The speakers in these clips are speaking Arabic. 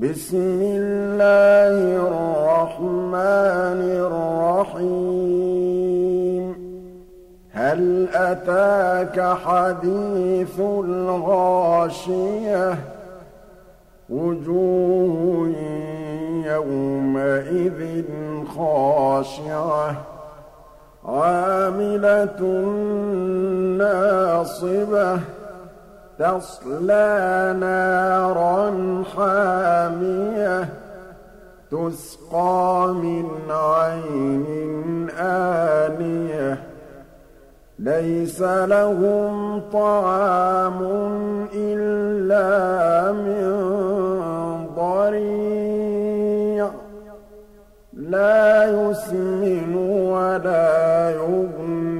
بسم الله الرحمن الرحيم. هل أتاك حديث الغاشية؟ وجوه يومئذ خاشعة. عاملة ناصبة. تَصْلَىٰ نَارًا حَامِيَةً تُسْقَىٰ مِنْ عَيْنٍ آنِيَةٍ. لَيْسَ لَهُمْ طَعَامٌ إِلَّا مِن ضَرِيعٍ. لَّا يُسْمِنُ وَلَا يُغْنِي.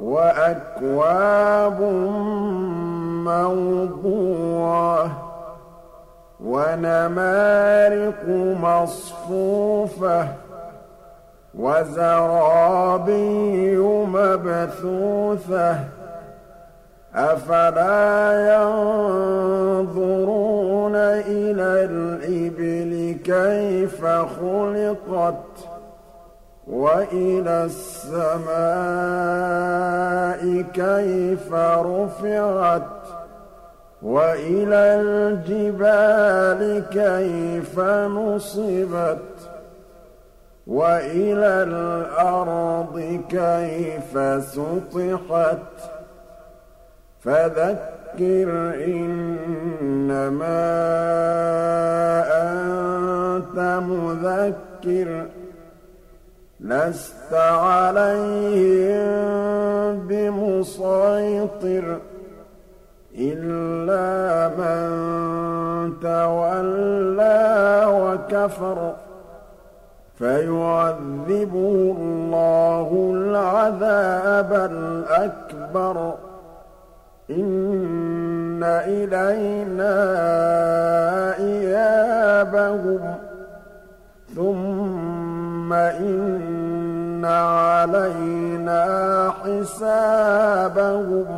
وَأَكْوَابٌ مَّوْضُوعَةٌ وَنَمَارِقُ مَصْفُوفَةٌ وَزَرَابِيُّ مَبْثُوثَةٌ أَفَلَا يَنظُرُونَ إِلَى الْإِبِلِ كَيْفَ خُلِقَتْ وَإِلَى السَّمَاءِ كَيْفَ رُفِعَتْ وَإِلَى الْجِبَالِ كَيْفَ نُصِبَتْ وَإِلَى الْأَرْضِ كَيْفَ سُطِحَتْ فَذَكِّرْ إِنَّمَا أَنتَ مُذَكِّرٌ لَّسْتَ عَلَيْهِم بِمُصَيْطِرٍ إِلَّا مَن تَوَلَّىٰ وَكَفَرَ فَيُعَذِّبُهُ اللَّهُ الْعَذَابَ الْأَكْبَرَ إِنَّ إِلَيْنَا إِيَابَهُمْ ثُمَّ إِنَّ عَلَيْنَا حِسَابَهُم